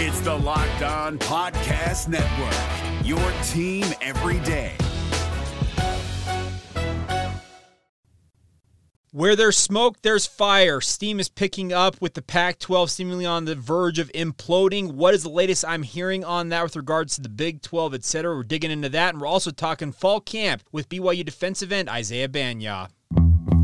It's the Locked On Podcast Network, your team every day. Where there's smoke, there's fire. Steam is picking up with the Pac 12 seemingly on the verge of imploding. What is the latest I'm hearing on that with regards to the Big 12, etc.? We're digging into that, and we're also talking fall camp with BYU defensive end Isaiah Bagnah.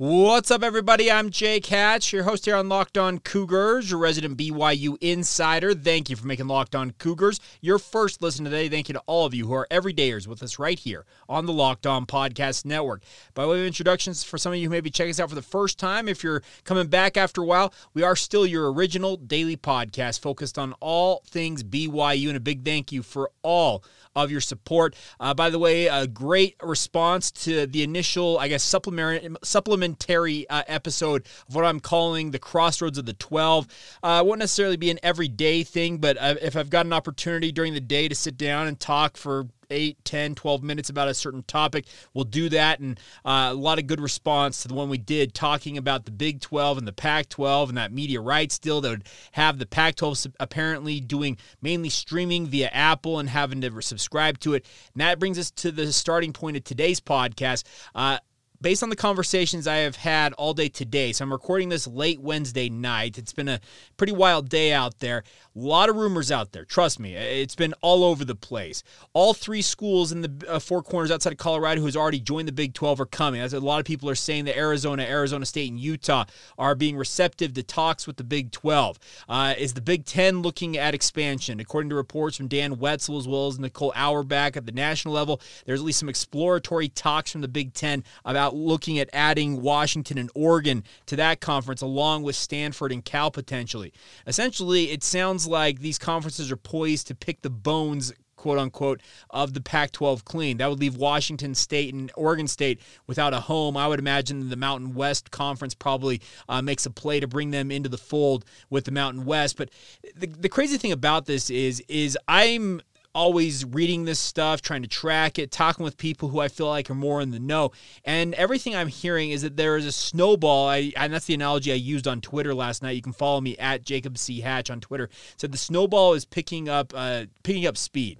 What's up, everybody? I'm Jake Hatch, your host here on Locked On Cougars, your resident BYU insider. Thank you for making Locked On Cougars your first listen today. Thank you to all of you who are everydayers with us right here on the Locked On Podcast Network. By way of introductions, for some of you who may be checking us out for the first time, if you're coming back after a while, we are still your original daily podcast focused on all things BYU. And a big thank you for all of your support. Uh, by the way, a great response to the initial, I guess, supplementary, supplementary uh, episode of what I'm calling the Crossroads of the 12. Uh, won't necessarily be an everyday thing, but uh, if I've got an opportunity during the day to sit down and talk for 8, 10, 12 minutes about a certain topic, we'll do that. And uh, a lot of good response to the one we did talking about the Big 12 and the Pac 12 and that media rights deal that would have the Pac 12 apparently doing mainly streaming via Apple and having to subscribe to it. And that brings us to the starting point of today's podcast. Uh, based on the conversations I have had all day today, so I'm recording this late Wednesday night. It's been a pretty wild day out there. A lot of rumors out there. Trust me, it's been all over the place. All three schools in the uh, four corners outside of Colorado who has already joined the Big 12 are coming. A lot of people are saying that Arizona, Arizona State, and Utah are being receptive to talks with the Big 12. Uh, is the Big 10 looking at expansion? According to reports from Dan Wetzel as well as Nicole Auerbach at the national level, there's at least some exploratory talks from the Big 10 about looking at adding Washington and Oregon to that conference along with Stanford and Cal potentially. Essentially, it sounds sounds like these conferences are poised to pick the bones quote unquote, of the Pac 12 clean. That would leave Washington State and Oregon State without a home. I would imagine the Mountain West Conference probably uh, makes a play to bring them into the fold with the Mountain West. But the, the crazy thing about this is, is I'm always reading this stuff, trying to track it, talking with people who I feel like are more in the know. And everything I'm hearing is that there is a snowball. I, and that's the analogy I used on Twitter last night. You can follow me at Jacob C. Hatch on Twitter. Said the snowball is picking up uh, picking up speed.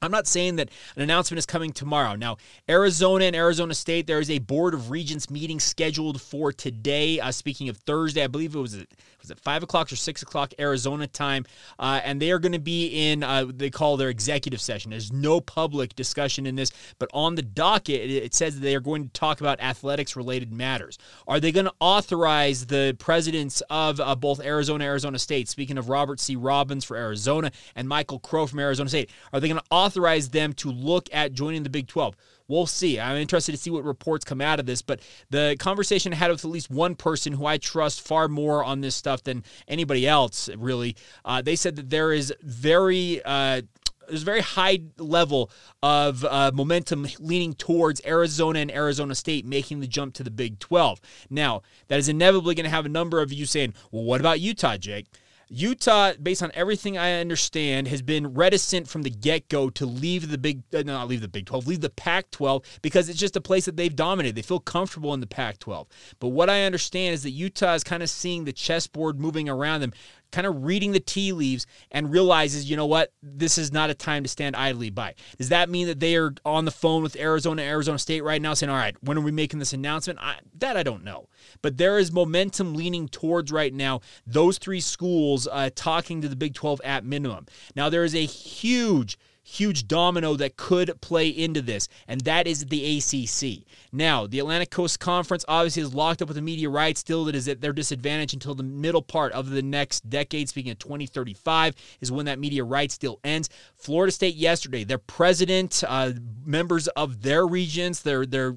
I'm not saying that an announcement is coming tomorrow. Now, Arizona and Arizona State, there is a Board of Regents meeting scheduled for today. Uh, speaking of Thursday, I believe it was at, it five o'clock or six o'clock Arizona time, uh, and they are going to be in uh, they call their executive session. There's no public discussion in this, but on the docket it, says that they are going to talk about athletics related matters. Are they going to authorize the presidents of uh, both Arizona, Arizona State? Speaking of Robert C. Robbins for Arizona and Michael Crow from Arizona State, are they going to authorize them to look at joining the Big 12? We'll see. I'm interested to see what reports come out of this, but the conversation I had with at least one person who I trust far more on this stuff than anybody else, really, uh, they said that there is very uh, there's a very high level of uh, momentum leaning towards Arizona and Arizona State making the jump to the Big 12. Now, that is inevitably going to have a number of you saying, well, what about Utah, Jake? Utah, based on everything I understand, has been reticent from the get go to leave the Big, uh, not leave the Big 12, leave the Pac 12 because it's just a place that they've dominated. They feel comfortable in the Pac 12. But what I understand is that Utah is kind of seeing the chessboard moving around them kind of reading the tea leaves and realizes, you know what, this is not a time to stand idly by. Does that mean that they are on the phone with Arizona, Arizona State right now saying, all right, when are we making this announcement? I, that I don't know. But there is momentum leaning towards right now those three schools uh, talking to the Big 12 at minimum. Now, there is a huge huge domino that could play into this, and that is the ACC. Now, the Atlantic Coast Conference obviously is locked up with the media rights. Still, it is at their disadvantage until the middle part of the next decade. Speaking of 2035, is when that media rights deal ends. Florida State yesterday, their president, uh, members of their regions, they're, they're,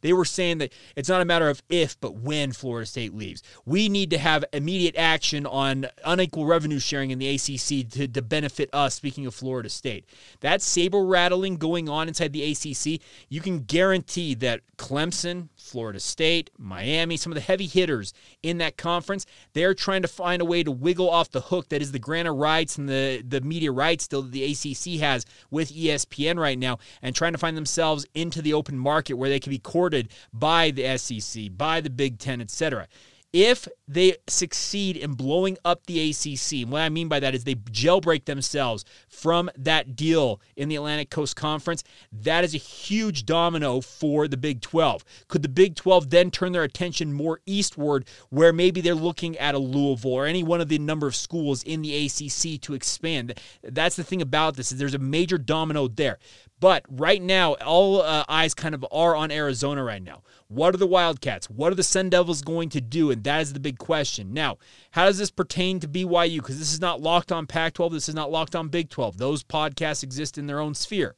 they were saying that it's not a matter of if, but when Florida State leaves. We need to have immediate action on unequal revenue sharing in the ACC to, to benefit us, speaking of Florida State. That saber rattling going on inside the ACC, you can guarantee that Clemson, Florida State, Miami, some of the heavy hitters in that conference, they're trying to find a way to wiggle off the hook that is the grant of rights and the, the media rights still that the ACC has with ESPN right now and trying to find themselves into the open market where they can be courted by the SEC, by the Big Ten, etc if they succeed in blowing up the ACC, and what I mean by that is they jailbreak themselves from that deal in the Atlantic Coast Conference, that is a huge domino for the Big 12. Could the Big 12 then turn their attention more eastward, where maybe they're looking at a Louisville or any one of the number of schools in the ACC to expand? That's the thing about this is there's a major domino there. But right now, all uh, eyes kind of are on Arizona right now. What are the Wildcats? What are the Sun Devils going to do? And that is the big question. Now, how does this pertain to BYU? Because this is not locked on Pac 12, this is not locked on Big 12. Those podcasts exist in their own sphere.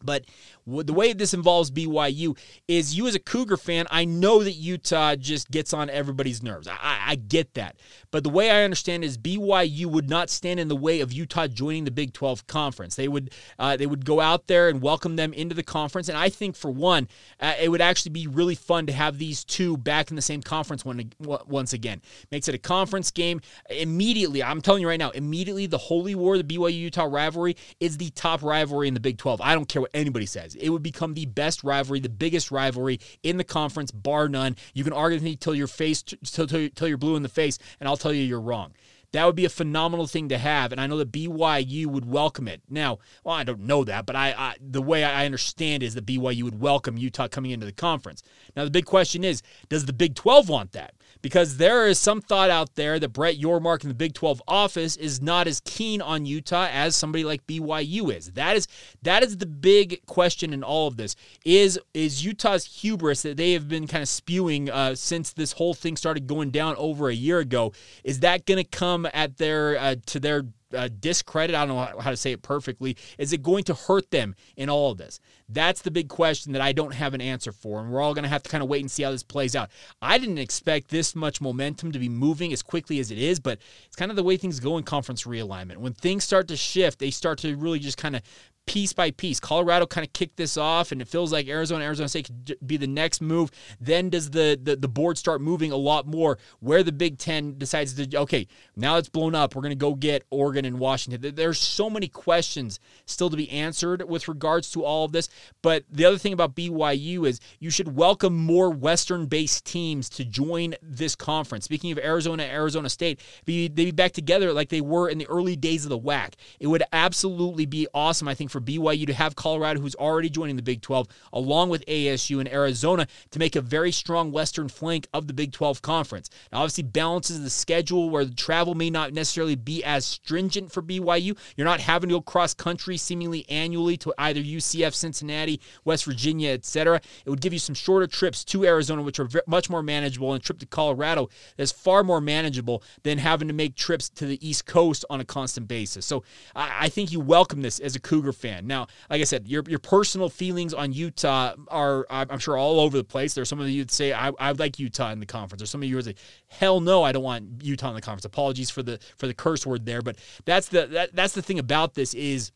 But the way this involves BYU is you as a Cougar fan, I know that Utah just gets on everybody's nerves. I, I get that. But the way I understand is BYU would not stand in the way of Utah joining the Big 12 conference. They would uh, they would go out there and welcome them into the conference. And I think for one, uh, it would actually be really fun to have these two back in the same conference one, once again. Makes it a conference game. Immediately, I'm telling you right now, immediately the Holy War, the BYU Utah rivalry, is the top rivalry in the Big 12. I don't care what anybody says it would become the best rivalry, the biggest rivalry in the conference, bar none. You can argue with me till your face, till, till, till you're blue in the face, and I'll tell you you're wrong. That would be a phenomenal thing to have, and I know that BYU would welcome it. Now, well, I don't know that, but I, I the way I understand is that BYU would welcome Utah coming into the conference. Now, the big question is, does the Big 12 want that? because there is some thought out there that Brett Yormark in the Big 12 office is not as keen on Utah as somebody like BYU is. That is that is the big question in all of this. Is is Utah's hubris that they have been kind of spewing uh, since this whole thing started going down over a year ago? Is that going to come at their uh, to their uh, discredit, I don't know how to say it perfectly. Is it going to hurt them in all of this? That's the big question that I don't have an answer for. And we're all going to have to kind of wait and see how this plays out. I didn't expect this much momentum to be moving as quickly as it is, but it's kind of the way things go in conference realignment. When things start to shift, they start to really just kind of piece by piece. Colorado kind of kicked this off, and it feels like Arizona, Arizona State could be the next move. Then does the, the, the board start moving a lot more where the Big Ten decides to, okay, now it's blown up. We're going to go get Oregon and Washington. There's so many questions still to be answered with regards to all of this. But the other thing about BYU is you should welcome more Western based teams to join this conference. Speaking of Arizona, Arizona State, be, they be back together like they were in the early days of the WAC. It would absolutely be awesome, I think, for for BYU to have Colorado, who's already joining the Big 12, along with ASU and Arizona, to make a very strong Western flank of the Big 12 conference. Now, obviously, balances the schedule where the travel may not necessarily be as stringent for BYU. You're not having to go cross country seemingly annually to either UCF, Cincinnati, West Virginia, etc. It would give you some shorter trips to Arizona, which are much more manageable, and a trip to Colorado is far more manageable than having to make trips to the East Coast on a constant basis. So I think you welcome this as a Cougar fan fan. Now, like I said, your your personal feelings on Utah are I'm sure all over the place. There's some of you that say I I like Utah in the conference. There's some of you who say hell no, I don't want Utah in the conference. Apologies for the for the curse word there, but that's the that, that's the thing about this is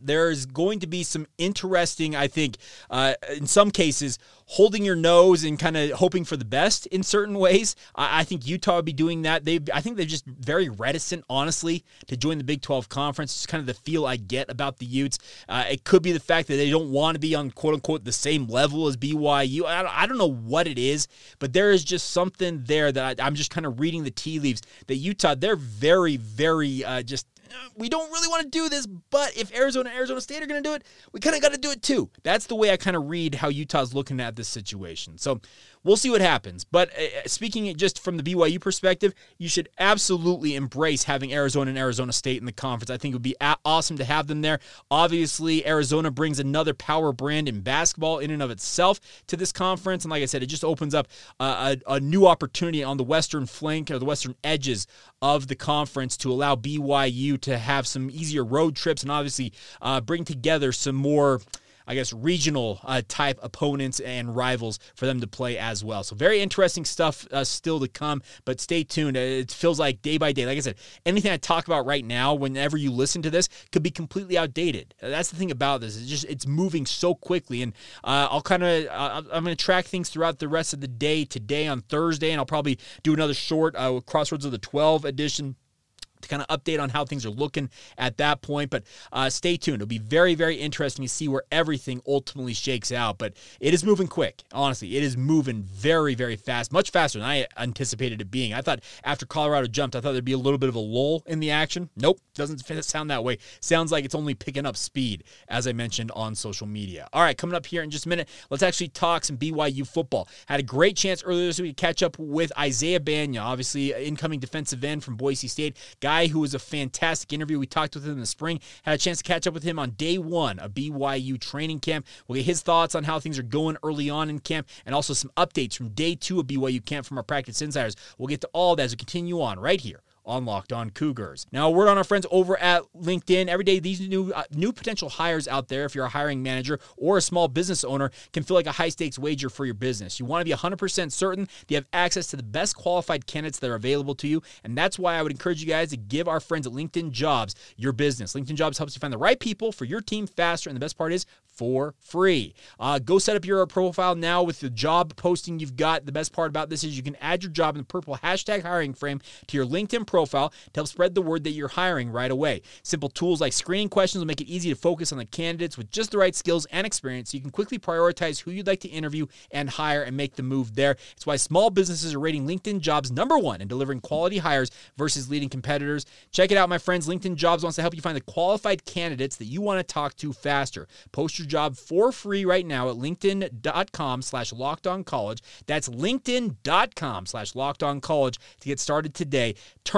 there's going to be some interesting, I think, uh, in some cases, holding your nose and kind of hoping for the best in certain ways. I, I, think Utah would be doing that. They, I think they're just very reticent, honestly, to join the Big 12 conference. It's kind of the feel I get about the Utes. Uh, it could be the fact that they don't want to be on quote unquote the same level as BYU. I don't, I don't know what it is, but there is just something there that I, am just kind of reading the tea leaves. That Utah, they're very, very uh, just we don't really want to do this, but if Arizona and Arizona State are going to do it, we kind of got to do it too. That's the way I kind of read how Utah's looking at this situation. So we'll see what happens. But uh, uh speaking just from the BYU perspective, you should absolutely embrace having Arizona and Arizona State in the conference. I think it would be a- awesome to have them there. Obviously, Arizona brings another power brand in basketball in and of itself to this conference. And like I said, it just opens up uh, a, a new opportunity on the western flank or the western edges of the conference to allow BYU to have some easier road trips and obviously uh, bring together some more I guess, regional uh, type opponents and rivals for them to play as well. So very interesting stuff uh, still to come. But stay tuned. It feels like day by day. Like I said, anything I talk about right now, whenever you listen to this, could be completely outdated. That's the thing about this. It's just it's moving so quickly, and uh, I'll kind of uh, I'm going to track things throughout the rest of the day today on Thursday, and I'll probably do another short uh, Crossroads of the 12 edition to kind of update on how things are looking at that point. But uh, stay tuned. It'll be very, very interesting to see where everything ultimately shakes out. But it is moving quick. Honestly, it is moving very, very fast, much faster than I anticipated it being. I thought after Colorado jumped, I thought there'd be a little bit of a lull in the action. Nope, doesn't sound that way. Sounds like it's only picking up speed, as I mentioned on social media. All right, coming up here in just a minute, let's actually talk some BYU football. Had a great chance earlier this week to catch up with Isaiah Bagnah, obviously incoming defensive end from Boise State guy who was a fantastic interview. We talked with him in the spring, had a chance to catch up with him on day one of BYU training camp. We'll get his thoughts on how things are going early on in camp and also some updates from day two of BYU camp from our practice insiders. We'll get to all that as we continue on right here on Locked On Cougars. Now, a word on our friends over at LinkedIn. Every day, these new uh, new potential hires out there, if you're a hiring manager or a small business owner, can feel like a high stakes wager for your business. You want to be 100% certain that you have access to the best qualified candidates that are available to you, and that's why I would encourage you guys to give our friends at LinkedIn Jobs your business. LinkedIn Jobs helps you find the right people for your team faster, and the best part is for free. Uh, go set up your profile now with the job posting you've got. The best part about this is you can add your job in the purple hashtag hiring frame to your LinkedIn profile to help spread the word that you're hiring right away. Simple tools like screening questions will make it easy to focus on the candidates with just the right skills and experience so you can quickly prioritize who you'd like to interview and hire and make the move there. It's why small businesses are rating LinkedIn jobs number one in delivering quality hires versus leading competitors. Check it out, my friends. LinkedIn Jobs wants to help you find the qualified candidates that you want to talk to faster. Post your job for free right now at linkedin.com slash locked on college. That's linkedin.com slash locked on college to get started today.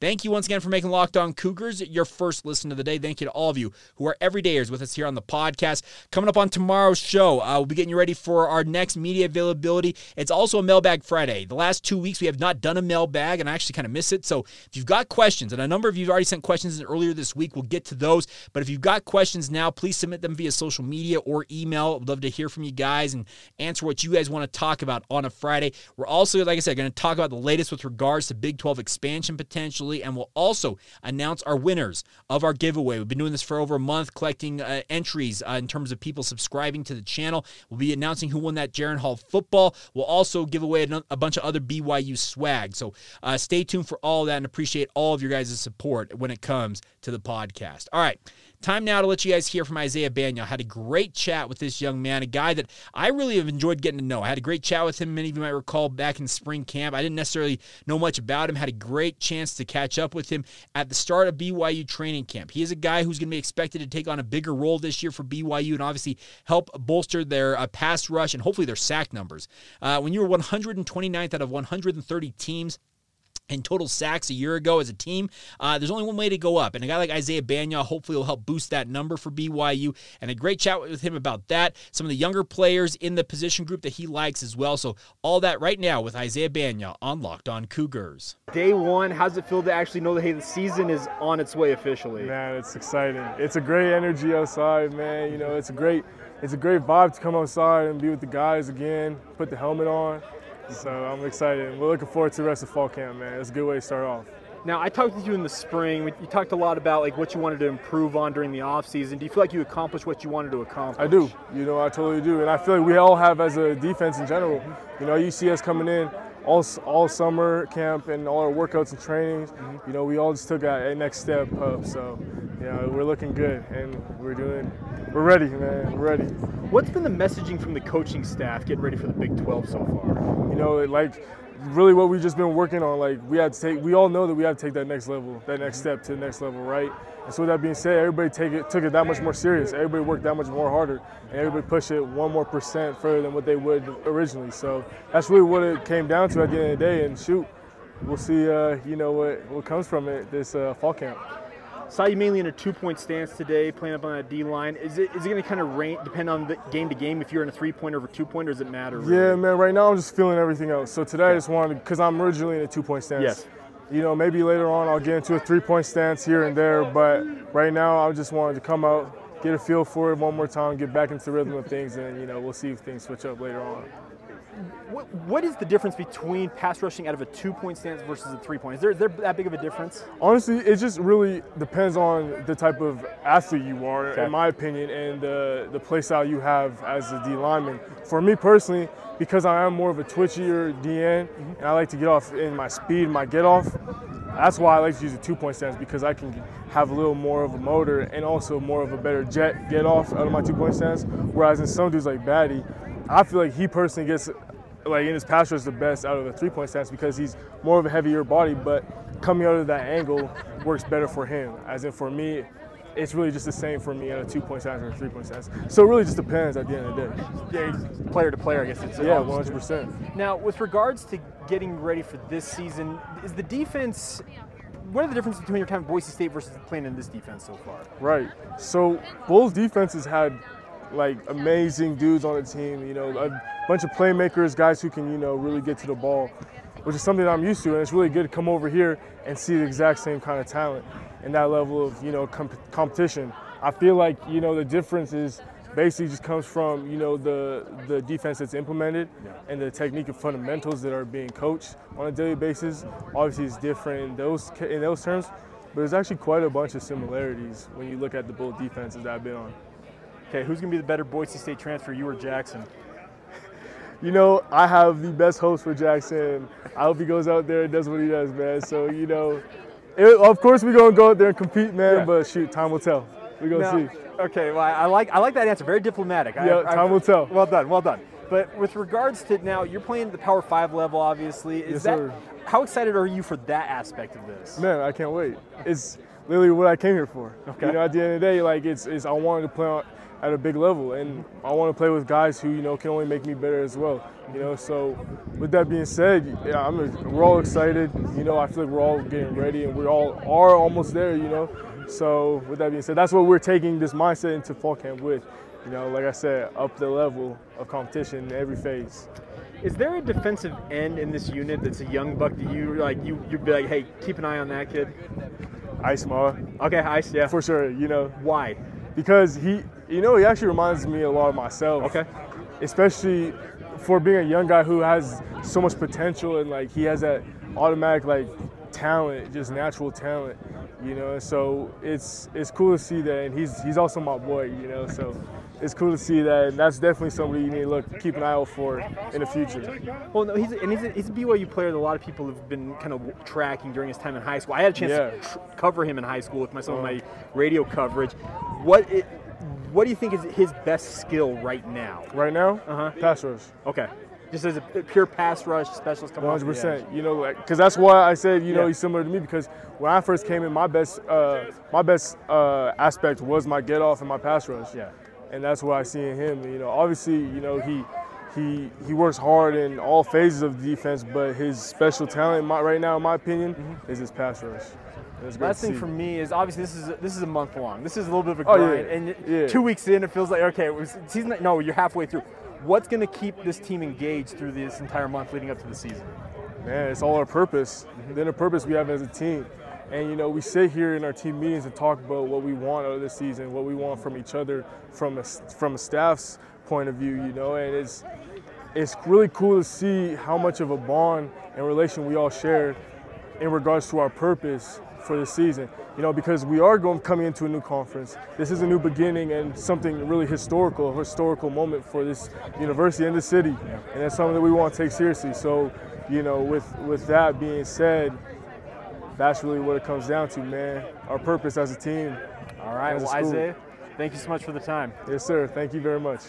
Thank you once again for making Locked On Cougars your first listen of the day. Thank you to all of you who are everydayers with us here on the podcast. Coming up on tomorrow's show, uh, we'll be getting you ready for our next media availability. It's also a mailbag Friday. The last two weeks we have not done a mailbag, and I actually kind of miss it. So if you've got questions, and a number of you have already sent questions earlier this week, we'll get to those. But if you've got questions now, please submit them via social media or email. I'd love to hear from you guys and answer what you guys want to talk about on a Friday. We're also, like I said, going to talk about the latest with regards to Big 12 expansion and we'll also announce our winners of our giveaway. We've been doing this for over a month, collecting uh, entries uh, in terms of people subscribing to the channel. We'll be announcing who won that Jaren Hall football. We'll also give away a, bunch of other BYU swag. So uh, stay tuned for all that and appreciate all of your guys' support when it comes to the podcast. All right. Time now to let you guys hear from Isaiah. I had a great chat with this young man, a guy that I really have enjoyed getting to know. I had a great chat with him. Many of you might recall back in spring camp. I didn't necessarily know much about him. Had a great chance to catch up with him at the start of BYU training camp. He is a guy who's going to be expected to take on a bigger role this year for BYU and obviously help bolster their uh, pass rush and hopefully their sack numbers. Uh, when you were 129th out of 130 teams, in total sacks a year ago as a team. Uh, there's only one way to go up, and a guy like Isaiah Bagnah hopefully will help boost that number for BYU. And a great chat with him about that. Some of the younger players in the position group that he likes as well. So all that right now with Isaiah Bagnah on Locked On Cougars. Day one, how's it feel to actually know that hey, the season is on its way officially? Man, it's exciting. It's a great energy outside, man. You know, it's a great, it's a great vibe to come outside and be with the guys again. Put the helmet on so I'm excited. We're looking forward to the rest of fall camp, man. It's a good way to start off. Now, I talked with you in the spring. You talked a lot about like what you wanted to improve on during the off season. Do you feel like you accomplished what you wanted to accomplish? I do. You know, I totally do, and I feel like we all have as a defense in general. You know, you see us coming in all, all summer camp and all our workouts and trainings. Mm-hmm. You know, we all just took a, a next step up. So, you know, we're looking good and we're doing, we're ready, man. We're ready. What's been the messaging from the coaching staff getting ready for the Big 12 so far? You know, like really what we've just been working on. Like we had to take, we all know that we have to take that next level, that next step to the next level, right? And so with that being said, everybody take it, took it that much more serious. Everybody worked that much more harder, and everybody pushed it one more percent further than what they would originally. So that's really what it came down to at the end of the day. And shoot, we'll see, uh, you know, what, what comes from it this uh, fall camp. Saw you mainly in a two-point stance today, playing up on that D line. Is it is it going to kind of rank, depend on the game to game if you're in a three-point over two-point, or does it matter? Really? Yeah, man. Right now, I'm just feeling everything else. So today, I just wanted because I'm originally in a two-point stance. Yes. You know, maybe later on I'll get into a three-point stance here and there, but right now I just wanted to come out, get a feel for it one more time, get back into the rhythm of things, and you know we'll see if things switch up later on. What, what is the difference between pass rushing out of a two-point stance versus a three-point? Is there, is there that big of a difference? Honestly, it just really depends on the type of athlete you are, Okay. in my opinion, and the, the play style you have as a D lineman. For me personally, because I am more of a twitchier DN, mm-hmm. and I like to get off in my speed, my get off, that's why I like to use a two point stance because I can have a little more of a motor and also more of a better jet get off out of my two point stance. Whereas in some dudes like Batty, I feel like he personally gets like in his pass rush the best out of the three point stance because he's more of a heavier body, but coming out of that angle works better for him. As in for me, it's really just the same for me at a two point stance or a three point stance. So it really just depends at the end of the day. Yeah, player to player, I guess it's Yeah, 100%. Now, with regards to getting ready for this season, is the defense? What are the differences between your time at Boise State versus playing in this defense so far? Right. So Bulls defenses had like amazing dudes on the team. You know, a bunch of playmakers, guys who can you know really get to the ball, which is something I'm used to, and it's really good to come over here and see the exact same kind of talent and that level of you know comp- competition. I feel like you know the difference is basically just comes from you know the the defense that's implemented and the technique and fundamentals that are being coached on a daily basis. Obviously, it's different in those in those terms, but there's actually quite a bunch of similarities when you look at the Bull defenses that I've been on. Okay, who's going to be the better Boise State transfer, you or Jackson? You know, I have the best host for Jackson. I hope he goes out there and does what he does, man. So you know, it, of course we're gonna go out there and compete, man. Yeah. But shoot, time will tell. We're gonna Now- see. Okay, well, I I like I like that answer. Very diplomatic. Yeah, I- time will tell. Well done, well done. But with regards to now, you're playing at the Power Five level, obviously. Is Yes, that sir. how excited are you for that aspect of this? Man, I can't wait. It's literally what I came here for. Okay. You know, at the end of the day, like it's, it's I wanted to play on, at a big level, and I want to play with guys who you know can only make me better as well. You know, so with that being said, yeah, I'm we're all excited. You know, I feel like we're all getting ready, and we all are almost there. You know, so with that being said, that's what we're taking this mindset into fall camp with. You know, like I said, up the level of competition in every phase. Is there a defensive end in this unit that's a young buck that you like? You you'd be like, hey, keep an eye on that kid. Ice Ma, Okay, ice. Yeah. for sure. You know, Why? because he, you know, he actually reminds me a lot of myself. Okay. Especially for being a young guy who has so much potential and like he has that automatic like talent, just natural talent, you know. So it's it's cool to see that, and he's he's also my boy, you know. So it's cool to see that, and that's definitely somebody you need to look keep an eye out for in the future. Well, no, he's a, and he's a, he's a BYU player that a lot of people have been kind of tracking during his time in high school. I had a chance Yeah. to tr- cover him in high school with my some of my uh-huh. radio coverage. What it, what do you think is his best skill right now? Right now, Uh-huh. pass rush. Okay, just as a pure pass rush specialist One hundred percent. You know, like, because that's why I said you know he's similar to me because when I first came in, my best uh, my best uh, aspect was my get off and my pass rush. Yeah. and that's what I see in him. You know, obviously, you know he he he works hard in all phases of defense, but his special talent my, right now, in my opinion, is his pass rush. And it's great Last thing for me is obviously this is a, this is a month long. This is a little bit of a Oh, yeah. grind, and Yeah. two weeks in, it feels like okay, season. No, you're halfway through. What's going to keep this team engaged through this entire month leading up to the season? Man, it's all our purpose. then The inner purpose we have as a team. And you know, we sit here in our team meetings and talk about what we want out of the season, what we want from each other, from a from a staff's point of view. You know, and it's it's really cool to see how much of a bond and relation we all share in regards to our purpose for this season. You know, because we are going coming into a new conference. This is a new beginning and something really historical, a historical moment for this university and the city, and that's something that we want to take seriously. So, you know, with with that being said, that's really what it comes down to, man. Our purpose as a team. All right, well. Isaiah, thank you so much for the time. Yes, sir. Thank you very much.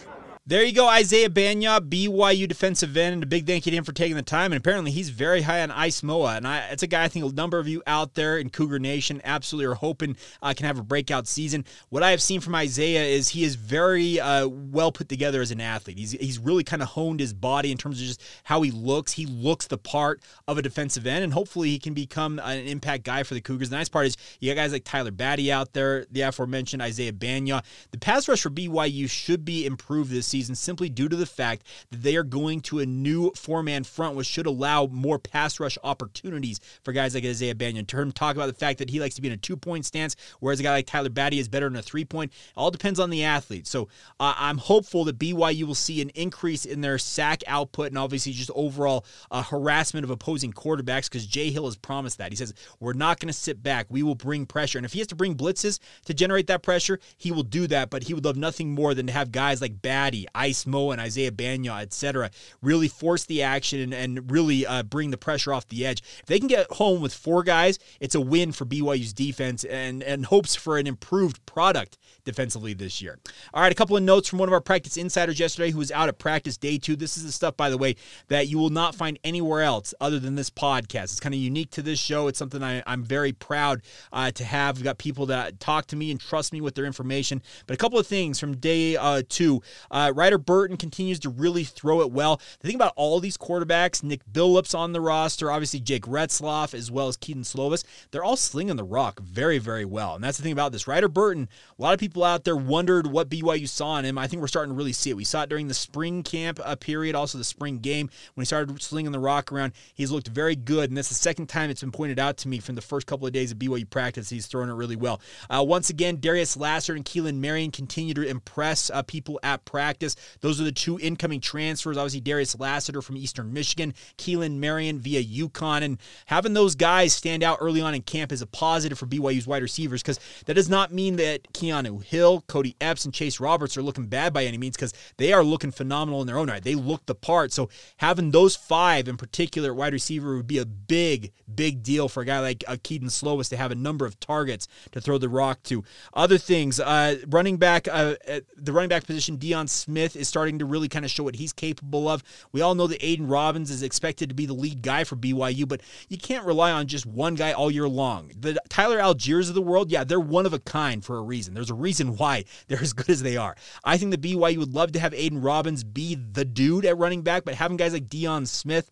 There you go, Isaiah Bagnah, BYU defensive end, and a big thank you to him for taking the time. And apparently, he's very high on Aisea Moa, and I, it's a guy I think a number of you out there in Cougar Nation absolutely are hoping uh, can have a breakout season. What I have seen from Isaiah is he is very uh, well put together as an athlete. He's he's really kind of honed his body in terms of just how he looks. He looks the part of a defensive end, and hopefully, he can become an impact guy for the Cougars. The nice part is you got guys like Tyler Batty out there, the aforementioned Isaiah Bagnah. The pass rush for BYU should be improved this season simply due to the fact that they are going to a new four man front, which should allow more pass rush opportunities for guys like Isaiah Bagnah. Term talk about the fact that he likes to be in a two point stance, whereas a guy like Tyler Batty is better in a three point. It all depends on the athlete. So uh, I'm hopeful that BYU will see an increase in their sack output and obviously just overall uh, harassment of opposing quarterbacks because Jay Hill has promised that. He says, We're not going to sit back. We will bring pressure. And if he has to bring blitzes to generate that pressure, he will do that. But he would love nothing more than to have guys like Batty, Aisea Moa, and Isaiah Bagnah, etc., really force the action and, and really uh, bring the pressure off the edge. If they can get home with four guys, it's a win for BYU's defense and, and hopes for an improved product defensively this year. All right, a couple of notes from one of our practice insiders yesterday who was out at practice day two. This is the stuff, by the way, that you will not find anywhere else other than this podcast. It's kind of unique to this show. It's something I, am very proud uh, to have. We've got people that talk to me and trust me with their information. But a couple of things from day uh, two. Uh, Ryder Burton continues to really throw it well. The thing about all these quarterbacks, Nick Billoups on the roster, obviously Jake Retzloff, as well as Kedon Slovis, they're all slinging the rock very, very well. And that's the thing about this. Ryder Burton, a lot of people out there wondered what BYU saw in him. I think we're starting to really see it. We saw it during the spring camp uh, period, also the spring game when he started slinging the rock around. He's looked very good, and that's the second time it's been pointed out to me from the first couple of days of BYU practice. He's throwing it really well. Uh, once again, Darius Lassiter and Keelan Marion continue to impress uh, people at practice. Those are the two incoming transfers. Obviously, Darius Lassiter from Eastern Michigan, Keelan Marion via UConn, and having those guys stand out early on in camp is a positive for BYU's wide receivers because that does not mean that Keanu Hill, Cody Epps, and Chase Roberts are looking bad by any means because they are looking phenomenal in their own right. They look the part. So having those five in particular wide receiver would be a big, big deal for a guy like uh, Kedon Slovis to have a number of targets to throw the rock to. Other things, uh, running back, uh, the running back position, Deion Smith is starting to really kind of show what he's capable of. We all know that Aidan Robbins is expected to be the lead guy for BYU, but you can't rely on just one guy all year long. The Tyler Allgeiers of the world, yeah, they're one of a kind for a reason. There's a reason why they're as good as they are. I think the BYU would love to have Aidan Robbins be the dude at running back, but having guys like Deion Smith,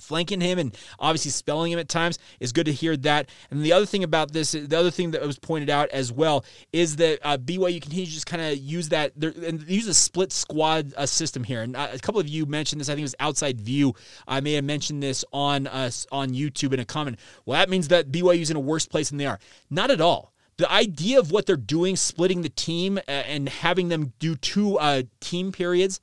flanking him and obviously spelling him at times is good to hear that. And the other thing about this, the other thing that was pointed out as well is that uh, BYU continues to just kind of use that and use a split squad uh, system here. And uh, a couple of you mentioned this. I think it was Outside View. I may have mentioned this on us on YouTube in a comment. Well, that means that BYU is in a worse place than they are. Not at all the idea of what they're doing, splitting the team uh, and having them do two uh, team periods,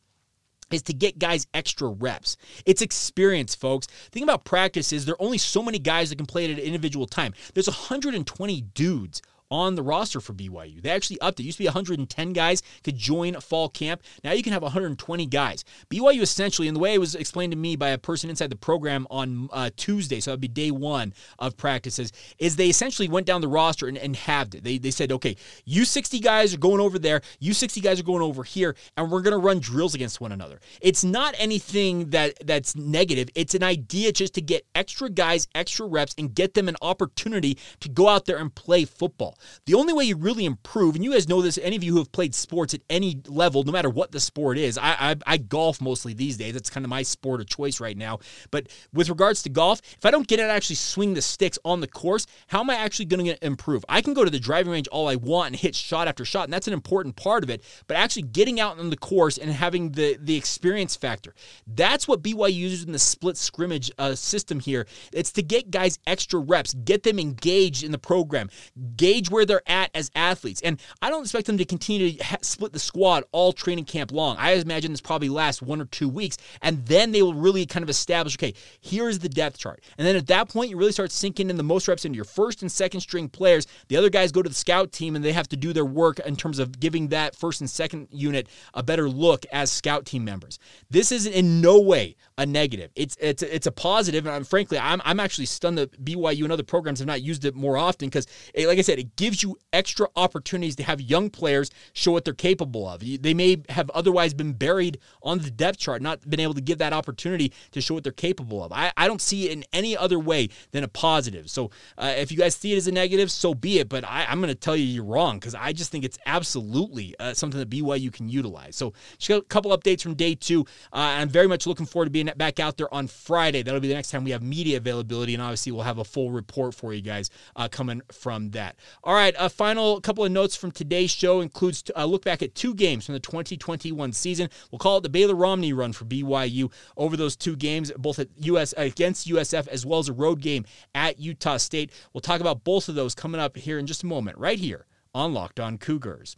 is to get guys extra reps. It's experience, folks. Thing about practice is there are only so many guys that can play it at an individual time. There's 120 dudes on the roster for BYU. They actually upped it. used to be 110 guys could join fall camp. Now you can have 120 guys. BYU essentially, and the way it was explained to me by a person inside the program on uh, Tuesday, so that'd be day one of practices, is they essentially went down the roster and, and halved it. They, they said, okay, you 60 guys are going over there, you 60 guys are going over here, and we're going to run drills against one another. It's not anything that that's negative. It's an idea just to get extra guys, extra reps, and get them an opportunity to go out there and play football. The only way you really improve, and you guys know this, any of you who have played sports at any level, no matter what the sport is, I, I, I golf mostly these days. That's kind of my sport of choice right now. But with regards to golf, if I don't get to actually swing the sticks on the course, how am I actually going to improve? I can go to the driving range all I want and hit shot after shot, and that's an important part of it. But actually getting out on the course and having the the experience factor, that's what BYU uses in the split scrimmage uh, system here. It's to get guys extra reps, get them engaged in the program, gauge gauge where they're at as athletes. And I don't expect them to continue to ha- split the squad all training camp long. I imagine this probably lasts one or two weeks, and then they will really kind of establish okay, here's the depth chart. And then at that point, you really start sinking in the most reps into your first and second string players. The other guys go to the scout team and they have to do their work in terms of giving that first and second unit a better look as scout team members. This is in no way a negative. It's it's it's a positive, and I'm, frankly, I'm I'm actually stunned that BYU and other programs have not used it more often because, like I said, it gives you extra opportunities to have young players show what they're capable of. They may have otherwise been buried on the depth chart, not been able to give that opportunity to show what they're capable of. I, I don't see it in any other way than a positive. So uh, if you guys see it as a negative, so be it. But I, am going to tell you you're wrong because I just think it's absolutely uh, something that BYU can utilize. So just a couple updates from day two. Uh, I'm very much looking forward to being back out there on Friday. That'll be the next time we have media availability, and obviously we'll have a full report for you guys uh, coming from that. All right, a final couple of notes from today's show includes a uh, look back at two games from the 2021 season. We'll call it the Baylor Romney run for BYU over those two games, both at US against USF as well as a road game at Utah State. We'll talk about both of those coming up here in just a moment, right here on Locked On Cougars.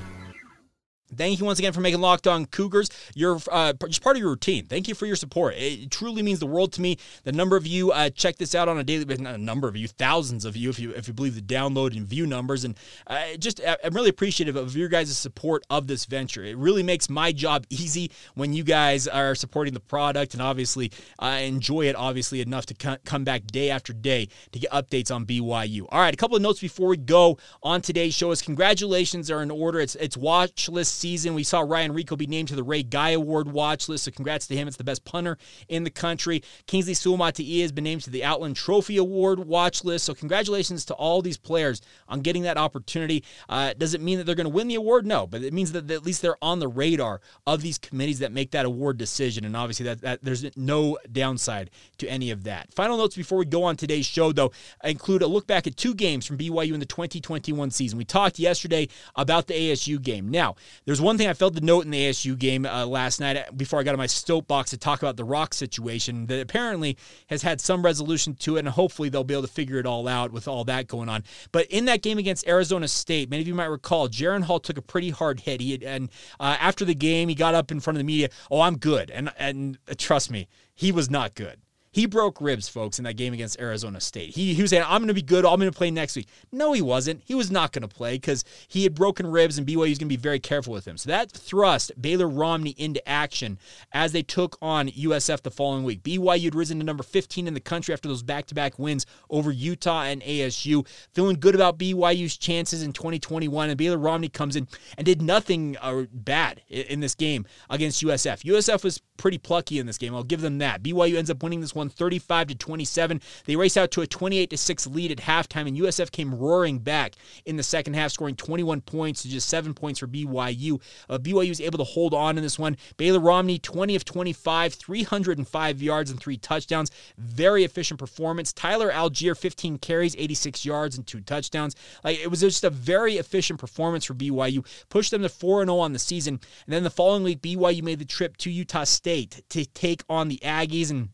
Thank you once again for making Locked On Cougars your uh, just part of your routine. Thank you for your support. It truly means the world to me. The number of you uh, check this out on a daily, basis, not a number of you, thousands of you, if you if you believe the download and view numbers, and uh, just I'm really appreciative of your guys' support of this venture. It really makes my job easy when you guys are supporting the product, and obviously I enjoy it obviously enough to come back day after day to get updates on BYU. All right, a couple of notes before we go on today's show is congratulations are in order. It's it's watch list season. We saw Ryan Rehkow be named to the Ray Guy Award watch list, so congrats to him. It's the best punter in the country. Kingsley Suamataia has been named to the Outland Trophy Award watch list, so congratulations to all these players on getting that opportunity. Uh, does it mean that they're going to win the award? No, but it means that at least they're on the radar of these committees that make that award decision, and obviously that, that there's no downside to any of that. Final notes before we go on today's show, though, include a look back at two games from BYU in the 2021 season. We talked yesterday about the ASU game. Now, there's one thing I failed to note in the ASU game uh, last night uh, before I got on my soapbox to talk about the Rock situation that apparently has had some resolution to it, and hopefully they'll be able to figure it all out with all that going on. But in that game against Arizona State, many of you might recall, Jaren Hall took a pretty hard hit. He had, and uh, after the game, he got up in front of the media. Oh, I'm good, and and uh, trust me, he was not good. He broke ribs, folks, in that game against Arizona State. He, he was saying, I'm going to be good. I'm going to play next week. No, he wasn't. He was not going to play because he had broken ribs, and BYU was going to be very careful with him. So that thrust Baylor Romney into action as they took on USF the following week. BYU had risen to number 15 in the country after those back to back wins over Utah and ASU. Feeling good about BYU's chances in 2021, and Baylor Romney comes in and did nothing uh, bad in this game against USF. USF was pretty plucky in this game. I'll give them that. BYU ends up winning this one one 35 to 27. They race out to a 28 to 6 lead at halftime, and USF came roaring back in the second half, scoring 21 points to just seven points for BYU. Uh, BYU was able to hold on in this one. Baylor Romney, 20 of 25, 305 yards and three touchdowns. Very efficient performance. Tyler Allgeier, 15 carries, 86 yards and two touchdowns. Like it was just a very efficient performance for BYU. Pushed them to 4 0 on the season. And then the following week, BYU made the trip to Utah State to take on the Aggies and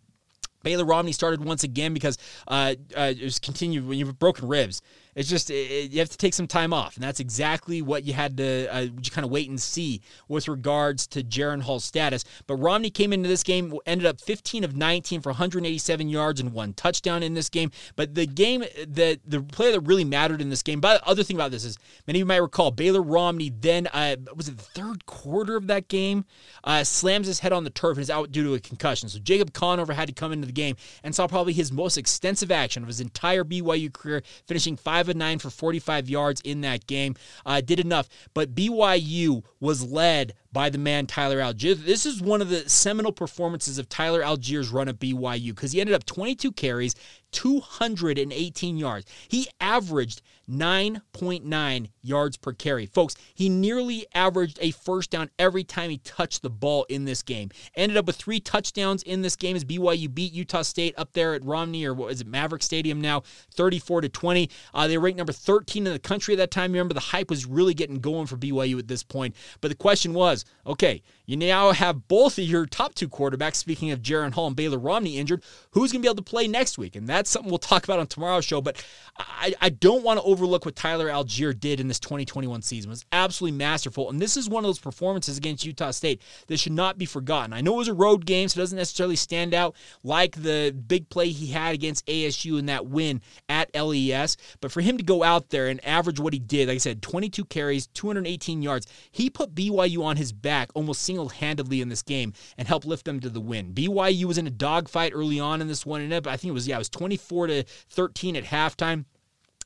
Baylor Romney started once again because uh, uh, it was continued when you've broken ribs. It's just it, you have to take some time off, and that's exactly what you had to uh, you kind of wait and see with regards to Jaren Hall's status. But Romney came into this game, ended up 15 of 19 for 187 yards and one touchdown in this game. But the game that the player that really mattered in this game. But the other thing about this is many of you might recall Baylor Romney then uh, was it the third quarter of that game uh, slams his head on the turf and is out due to a concussion. So Jacob Conover had to come into the game and saw probably his most extensive action of his entire BYU career, finishing five 5 and 9 for 45 yards in that game. Uh, did enough. But BYU was led by the man Tyler Allgeier. This is one of the seminal performances of Tyler Allgeier's run at BYU because he ended up 22 carries, 218 yards. He averaged 9.9 yards per carry. Folks, he nearly averaged a first down every time he touched the ball in this game. Ended up with three touchdowns in this game as BYU beat Utah State up there at Romney or what is it, Maverik Stadium now, 34 to 20. Uh, they ranked number 13 in the country at that time. Remember, the hype was really getting going for BYU at this point. But the question was, Okay, you now have both of your top two quarterbacks, speaking of Jaren Hall and Baylor Romney, injured. Who's going to be able to play next week? And that's something we'll talk about on tomorrow's show. But I, I don't want to overlook what Tyler Allgeier did in this 2021 season. It was absolutely masterful. And this is one of those performances against Utah State that should not be forgotten. I know it was a road game, so it doesn't necessarily stand out like the big play he had against ASU in that win at LES. But for him to go out there and average what he did, like I said, 22 carries, 218 yards, he put BYU on his back almost single handedly in this game and helped lift them to the win. BYU was in a dogfight early on in this one, and I think it was yeah, it was 24 to 13 at halftime.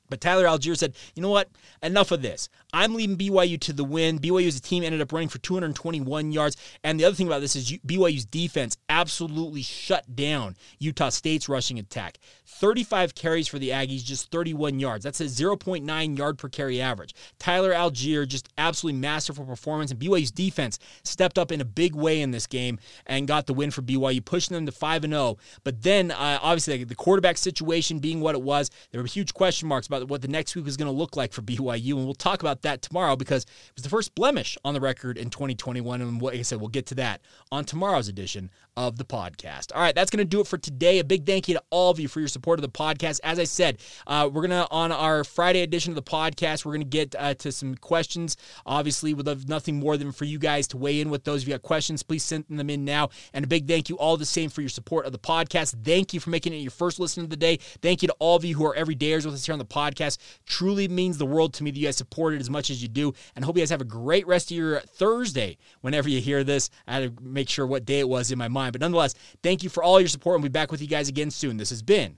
But Tyler Allgeier said, you know what? Enough of this. I'm leaving BYU to the win. BYU as a team ended up running for 221 yards. And the other thing about this is BYU's defense absolutely shut down Utah State's rushing attack. 35 carries for the Aggies, just 31 yards. That's a 0.9 yard per carry average. Tyler Allgeier, just absolutely masterful performance. And BYU's defense stepped up in a big way in this game and got the win for BYU, pushing them to 5 0. But then, uh, obviously, the quarterback situation being what it was, there were huge question marks about what the next week was going to look like for BYU. And we'll talk about that tomorrow because it was the first blemish on the record in 2021. And like I said, we'll get to that on tomorrow's edition of the podcast. All right, that's going to do it for today. A big thank you to all of you for your support of the podcast. As I said, uh, we're to, on our Friday edition of the podcast, we're to get uh, to some questions. Obviously, would love nothing more than for you guys to weigh in with those. If you got questions, please send them in now. And a big thank you all the same for your support of the podcast. Thank you for making it your first listen of the day. Thank you to all of you who are everydayers with us here on the podcast. Truly means the world to me that you guys support it as much as you do. And hope you guys have a great rest of your Thursday whenever you hear this. I had to make sure what day it was in my mind. But nonetheless, thank you for all your support. And we'll be back with you guys again soon. This has been